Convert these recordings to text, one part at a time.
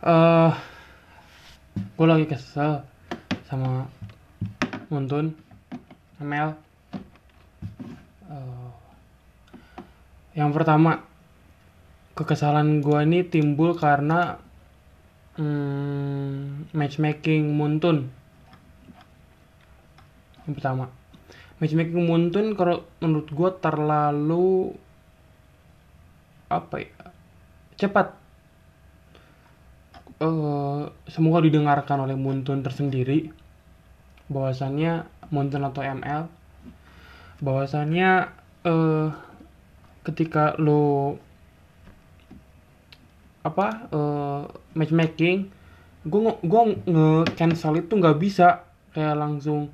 eh gue lagi kesel sama Muntun ML Eh, yang pertama kekesalan gue ini timbul karena hmm, matchmaking Muntun. Yang pertama matchmaking Muntun kalau menurut gue terlalu apa ya cepat eh semoga didengarkan oleh Muntun tersendiri. Bahwasannya Muntun atau ML bahwasannya eh ketika lo apa eh matchmaking gue gue nge cancel itu nggak bisa. Kayak langsung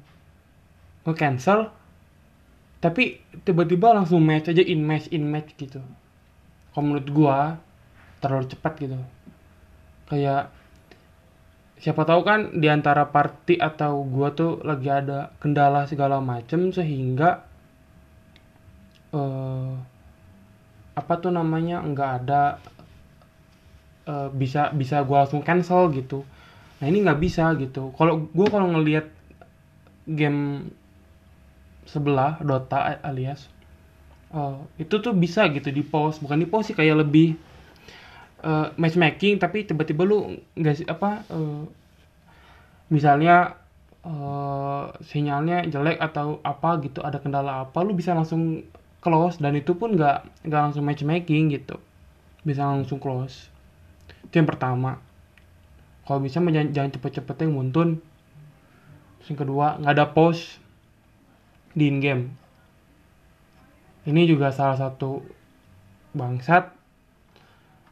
nge cancel tapi tiba-tiba langsung match aja in match in match gitu. Kalau menurut gue terlalu cepat gitu kayak siapa tahu kan di antara party atau gua tuh lagi ada kendala segala macem sehingga eh apa tuh namanya nggak ada eh, bisa bisa gua langsung cancel gitu. Nah ini nggak bisa gitu. Kalau gua kalau ngelihat game sebelah Dota alias eh, itu tuh bisa gitu di pause bukan di pause sih kayak lebih eh, matchmaking tapi tiba-tiba lu nggak apa eh, misalnya eh, sinyalnya jelek atau apa gitu ada kendala apa lu bisa langsung close dan itu pun nggak nggak langsung matchmaking gitu. Bisa langsung close. Itu yang pertama. Kalau bisa jangan, jangan cepet-cepet yang muntun. Terus yang kedua nggak ada pause di in game ini juga salah satu bangsat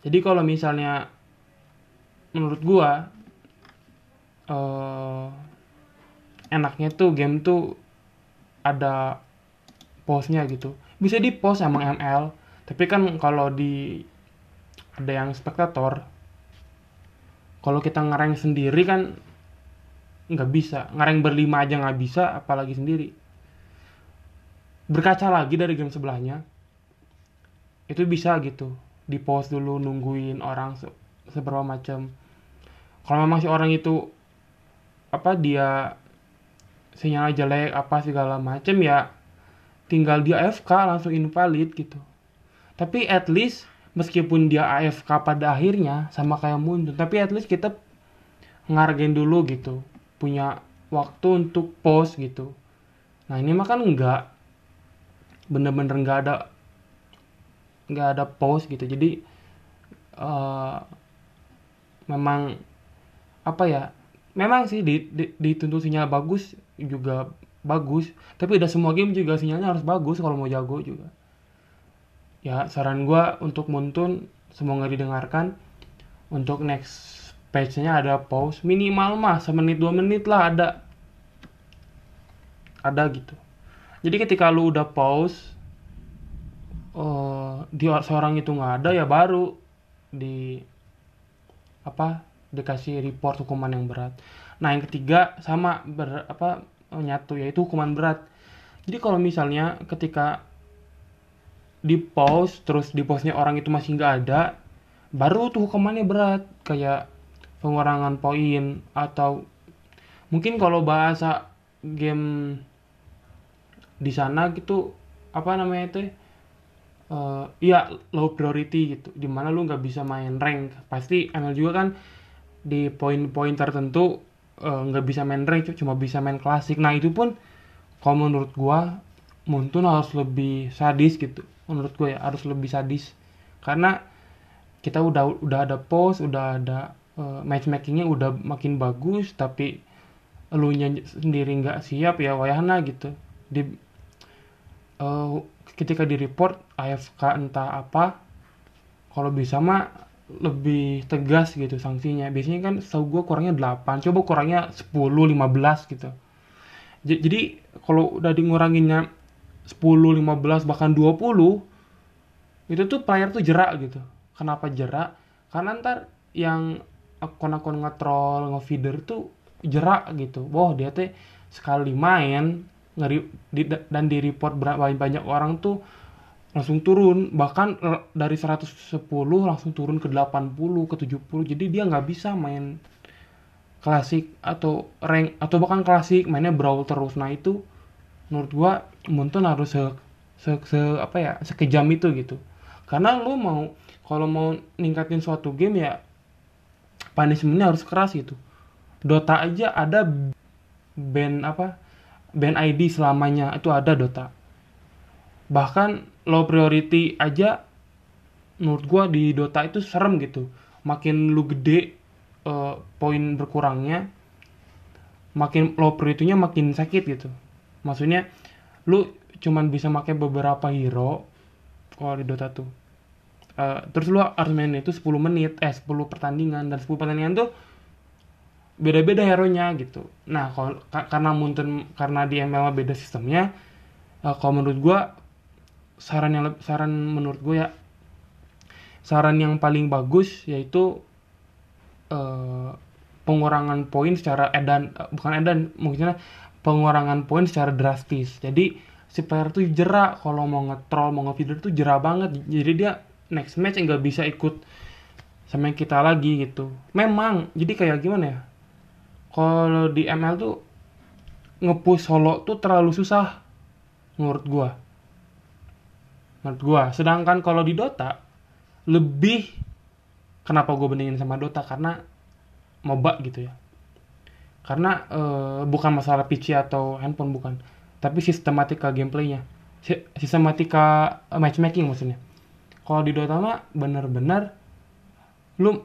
jadi kalau misalnya menurut gua eh enaknya tuh game tuh ada pause-nya gitu. Bisa di pause emang ML, tapi kan kalau di ada yang spektator kalau kita ngereng sendiri kan nggak bisa. Ngereng berlima aja nggak bisa apalagi sendiri. Berkaca lagi dari game sebelahnya itu bisa gitu di pause dulu nungguin orang se- seberapa macam kalau memang si orang itu apa dia sinyal jelek apa segala macem ya tinggal dia AFK langsung invalid gitu. Tapi at least meskipun dia AFK pada akhirnya sama kayak Muntun tapi at least kita ngargain dulu gitu punya waktu untuk pause gitu. Nah ini mah kan enggak. Bener-bener nggak ada nggak ada pause gitu. Jadi eh memang apa ya memang sih di, di, dituntut sinyal bagus juga bagus. Tapi udah semua game juga sinyalnya harus bagus kalau mau jago juga. Ya saran gua untuk Muntun semoga didengarkan. Untuk next patch-nya ada pause minimal mah semenit dua menit lah ada. Ada gitu. Jadi ketika lu udah pause eh di seorang itu nggak ada ya baru di apa dikasih report hukuman yang berat. Nah yang ketiga sama ber, apa nyatu yaitu hukuman berat. Jadi kalau misalnya ketika di pause terus di pause-nya orang itu masih nggak ada, baru tuh hukumannya berat kayak pengurangan poin atau mungkin kalau bahasa game di sana gitu apa namanya itu eh iya low priority gitu. Di mana lu nggak bisa main rank. Pasti ML juga kan di poin-poin tertentu eh, nggak bisa main rank cuma bisa main klasik. Nah itu pun kalau menurut gua Muntun harus lebih sadis gitu. Menurut gue ya harus lebih sadis. Karena kita udah udah ada post udah ada eh, matchmakingnya udah makin bagus tapi elunya sendiri nggak siap ya wayahna gitu. Di eh, ketika di report AFK entah apa kalau bisa mah lebih tegas gitu sanksinya. Biasanya kan setahu gue kurangnya 8 coba kurangnya 10 15 gitu. J- jadi kalau udah di nguranginnya 10 15 bahkan 20 itu tuh player tuh jerak gitu. Kenapa jerak? Karena ntar yang akun-akun nge-troll nge-feeder tuh jerak gitu. Wah dia teh sekali main ngeri di- dan di report berapa banyak orang tuh langsung turun. Bahkan dari 110 langsung turun ke 80 ke 70 jadi dia nggak bisa main klasik atau rank atau bahkan klasik mainnya brawl terus. Nah itu menurut gua Munton harus se, se, se- apa ya sekejam itu gitu. Karena lu mau kalau mau ningkatin suatu game ya punishmentnya harus keras gitu. Dota aja ada band apa band ID selamanya itu ada Dota. Bahkan low priority aja menurut gua di Dota itu serem gitu. Makin lu gede eh, poin berkurangnya makin low priority-nya makin sakit gitu. Maksudnya lu cuman bisa pakai beberapa hero kalau di Dota tuh. Eh, terus lu harus itu 10 menit eh 10 pertandingan. Dan 10 pertandingan tuh beda-beda hero-nya gitu. Nah, kalau ka- karena mungkin karena di ML beda sistemnya, eh, kalau menurut gua saran yang saran menurut gua ya saran yang paling bagus yaitu eh, pengurangan poin secara edan eh, bukan edan mungkinnya pengurangan poin secara drastis. Jadi si player tuh jerak kalau mau nge-troll mau nge-feeder tuh jerak banget. Jadi dia next match nggak bisa ikut sama kita lagi gitu. Memang jadi kayak gimana ya? Kalau di ML tuh nge-push solo tuh terlalu susah menurut gua. Menurut gua. Sedangkan kalau di Dota lebih kenapa gue bandingin sama Dota karena MOBA gitu ya. Karena eh, bukan masalah PC atau handphone bukan, tapi sistematika gameplaynya, Si- sistematika eh, matchmaking maksudnya. Kalau di Dota mah bener-bener lu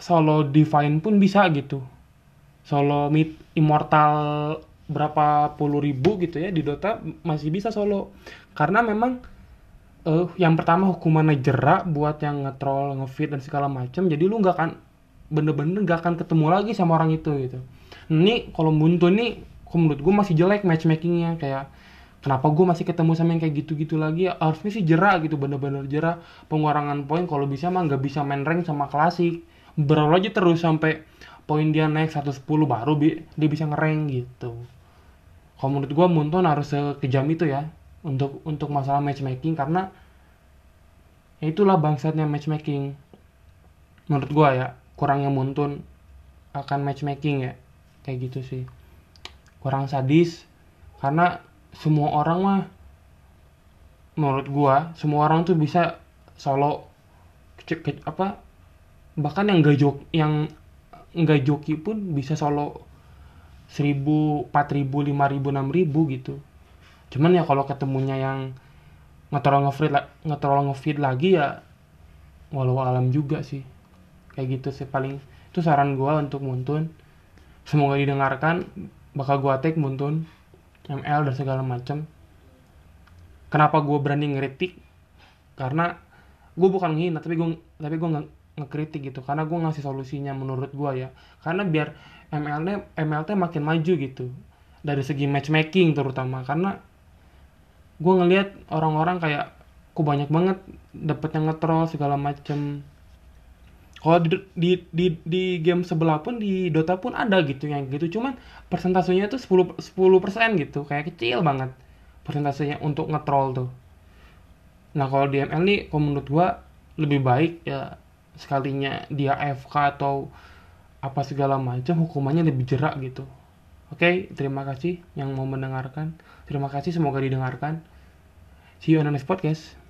solo divine pun bisa gitu. Solo mid immortal berapa puluh ribu gitu ya di Dota masih bisa solo. Karena memang eh yang pertama hukumannya jerak buat yang nge-troll, nge-feed dan segala macam. Jadi lu nggak akan bener-bener nggak akan ketemu lagi sama orang itu gitu. Ini kalau Buntu ini kalau menurut gue masih jelek matchmakingnya kayak kenapa gue masih ketemu sama yang kayak gitu-gitu lagi ya harusnya sih jerak gitu bener-bener jerak pengurangan poin kalau bisa mah nggak bisa main rank sama klasik brawl aja terus sampai poin dia naik 110 baru bi- dia bisa ngerank gitu. Kalau menurut gue Munton harus sekejam itu ya untuk untuk masalah matchmaking karena ya itulah bangsatnya matchmaking. Menurut gue ya kurangnya Muntun akan matchmaking ya kayak gitu sih. Kurang sadis karena semua orang mah menurut gua semua orang tuh bisa solo ke- ke- apa bahkan yang gak jok yang nggak joki pun bisa solo seribu empat ribu lima ribu enam ribu gitu. Cuman ya kalau ketemunya yang ngetrol ngefeed ngetrol ngefeed lagi ya walau alam juga sih. Kayak gitu sih paling. Itu saran gua untuk Muntun. Semoga didengarkan bakal gua tag Muntun ML dan segala macam kenapa gua berani ngeritik? Karena gue bukan ngehina tapi gue tapi gue ngekritik gitu. Karena gue ngasih solusinya menurut gua ya. Karena biar ML-nya MLT makin maju gitu. Dari segi matchmaking terutama. Karena gue ngelihat orang-orang kayak kok banyak banget dapet yang ngetrol segala macem. Kalau di, di di di game sebelah pun di Dota pun ada gitu yang gitu. Cuman persentasenya itu 10 10% gitu. Kayak kecil banget persentasenya untuk ngetrol tuh. Nah kalau di ML nih kalau menurut gua lebih baik ya sekalinya dia AFK atau apa segala macam hukumannya lebih jerak gitu. Oke terima kasih yang mau mendengarkan. Terima kasih semoga didengarkan. See you on the next podcast